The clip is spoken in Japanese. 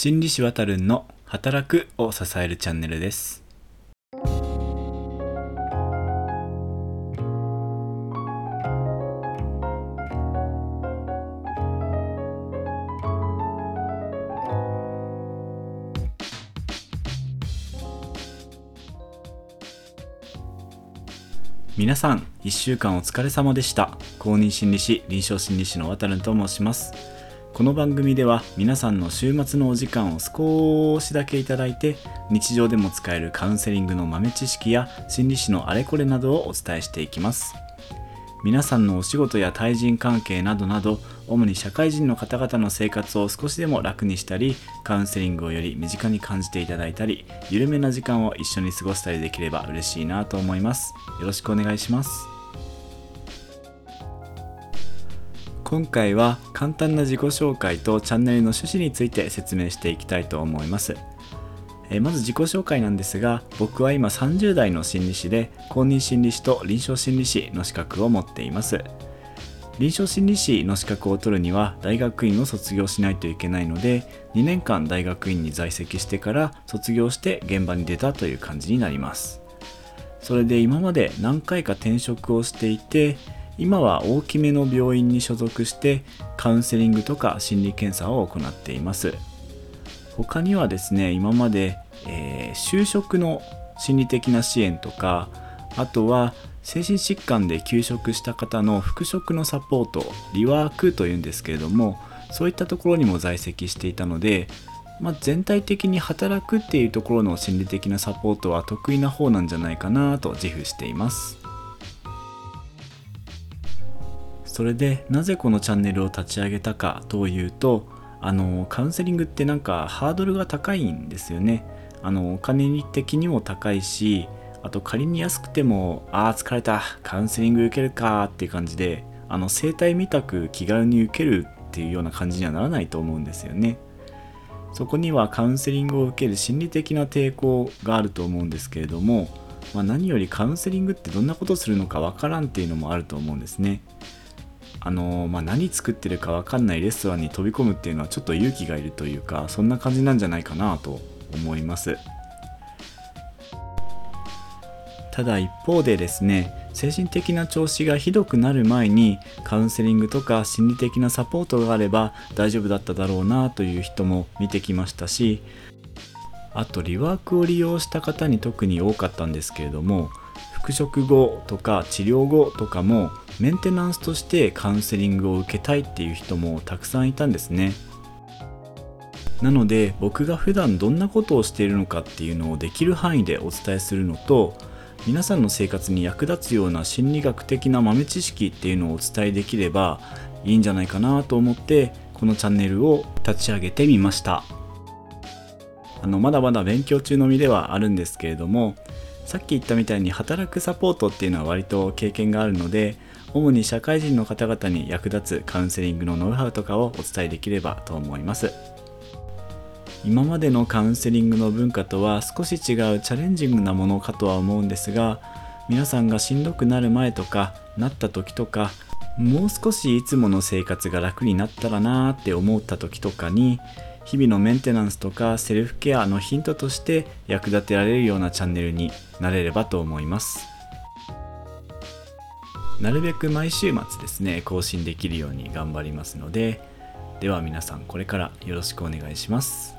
心理師わたるんの働くを支えるチャンネルです。皆さん1週間お疲れ様でした。公認心理師臨床心理師のわたるんと申します。この番組では皆さんの週末のお時間を少しだけいただいて日常でも使えるカウンセリングの豆知識や心理師のあれこれなどをお伝えしていきます。皆さんのお仕事や対人関係などなど主に社会人の方々の生活を少しでも楽にしたりカウンセリングをより身近に感じていただいたり緩めな時間を一緒に過ごしたりできれば嬉しいなと思います。よろしくお願いします。今回は簡単な自己紹介とチャンネルの趣旨について説明していきたいと思います。えまず自己紹介なんですが僕は今30代の心理師で公認心理師と臨床心理師の資格を持っています。臨床心理師の資格を取るには大学院を卒業しないといけないので2年間大学院に在籍してから卒業して現場に出たという感じになります。それで今まで何回か転職をしていて今は大きめの病院に所属してカウンセリングとか心理検査を行っています。他にはですね今まで、えー、就職の心理的な支援とかあとは精神疾患で休職した方の復職のサポートリワークというんですけれどもそういったところにも在籍していたので、まあ、全体的に働くっていうところの心理的なサポートは得意な方なんじゃないかなと自負しています。それでなぜこのチャンネルを立ち上げたかというとあのカウンセリングってなんかハードルが高いんですよね。あのお金的にも高いしあと仮に安くてもああ疲れたカウンセリング受けるかっていう感じであの整体みたく気軽に受けるっていうような感じにはならないと思うんですよね。そこにはカウンセリングを受ける心理的な抵抗があると思うんですけれども、まあ、何よりカウンセリングってどんなことするのかわからんっていうのもあると思うんですね。あのまあ、何作ってるか分かんないレストランに飛び込むっていうのはちょっと勇気がいるというかそんな感じなんじゃないかなと思います。ただ一方でですね精神的な調子がひどくなる前にカウンセリングとか心理的なサポートがあれば大丈夫だっただろうなという人も見てきましたしあとリワークを利用した方に特に多かったんですけれども復職後とか治療後とかもメンテナンスとしてカウンセリングを受けたいっていう人もたくさんいたんですね。なので僕が普段どんなことをしているのかっていうのをできる範囲でお伝えするのと皆さんの生活に役立つような心理学的な豆知識っていうのをお伝えできればいいんじゃないかなと思ってこのチャンネルを立ち上げてみました。あのまだまだ勉強中の身ではあるんですけれどもさっき言ったみたいに働くサポートっていうのは割と経験があるので主に社会人の方々に役立つカウンセリングのノウハウとかをお伝えできればと思います。今までのカウンセリングの文化とは少し違うチャレンジングなものかとは思うんですが皆さんがしんどくなる前とかなった時とかもう少しいつもの生活が楽になったらなーって思った時とかに日々のメンテナンスとかセルフケアのヒントとして役立てられるようなチャンネルになれればと思います。なるべく毎週末ですね更新できるように頑張りますのででは皆さんこれからよろしくお願いします。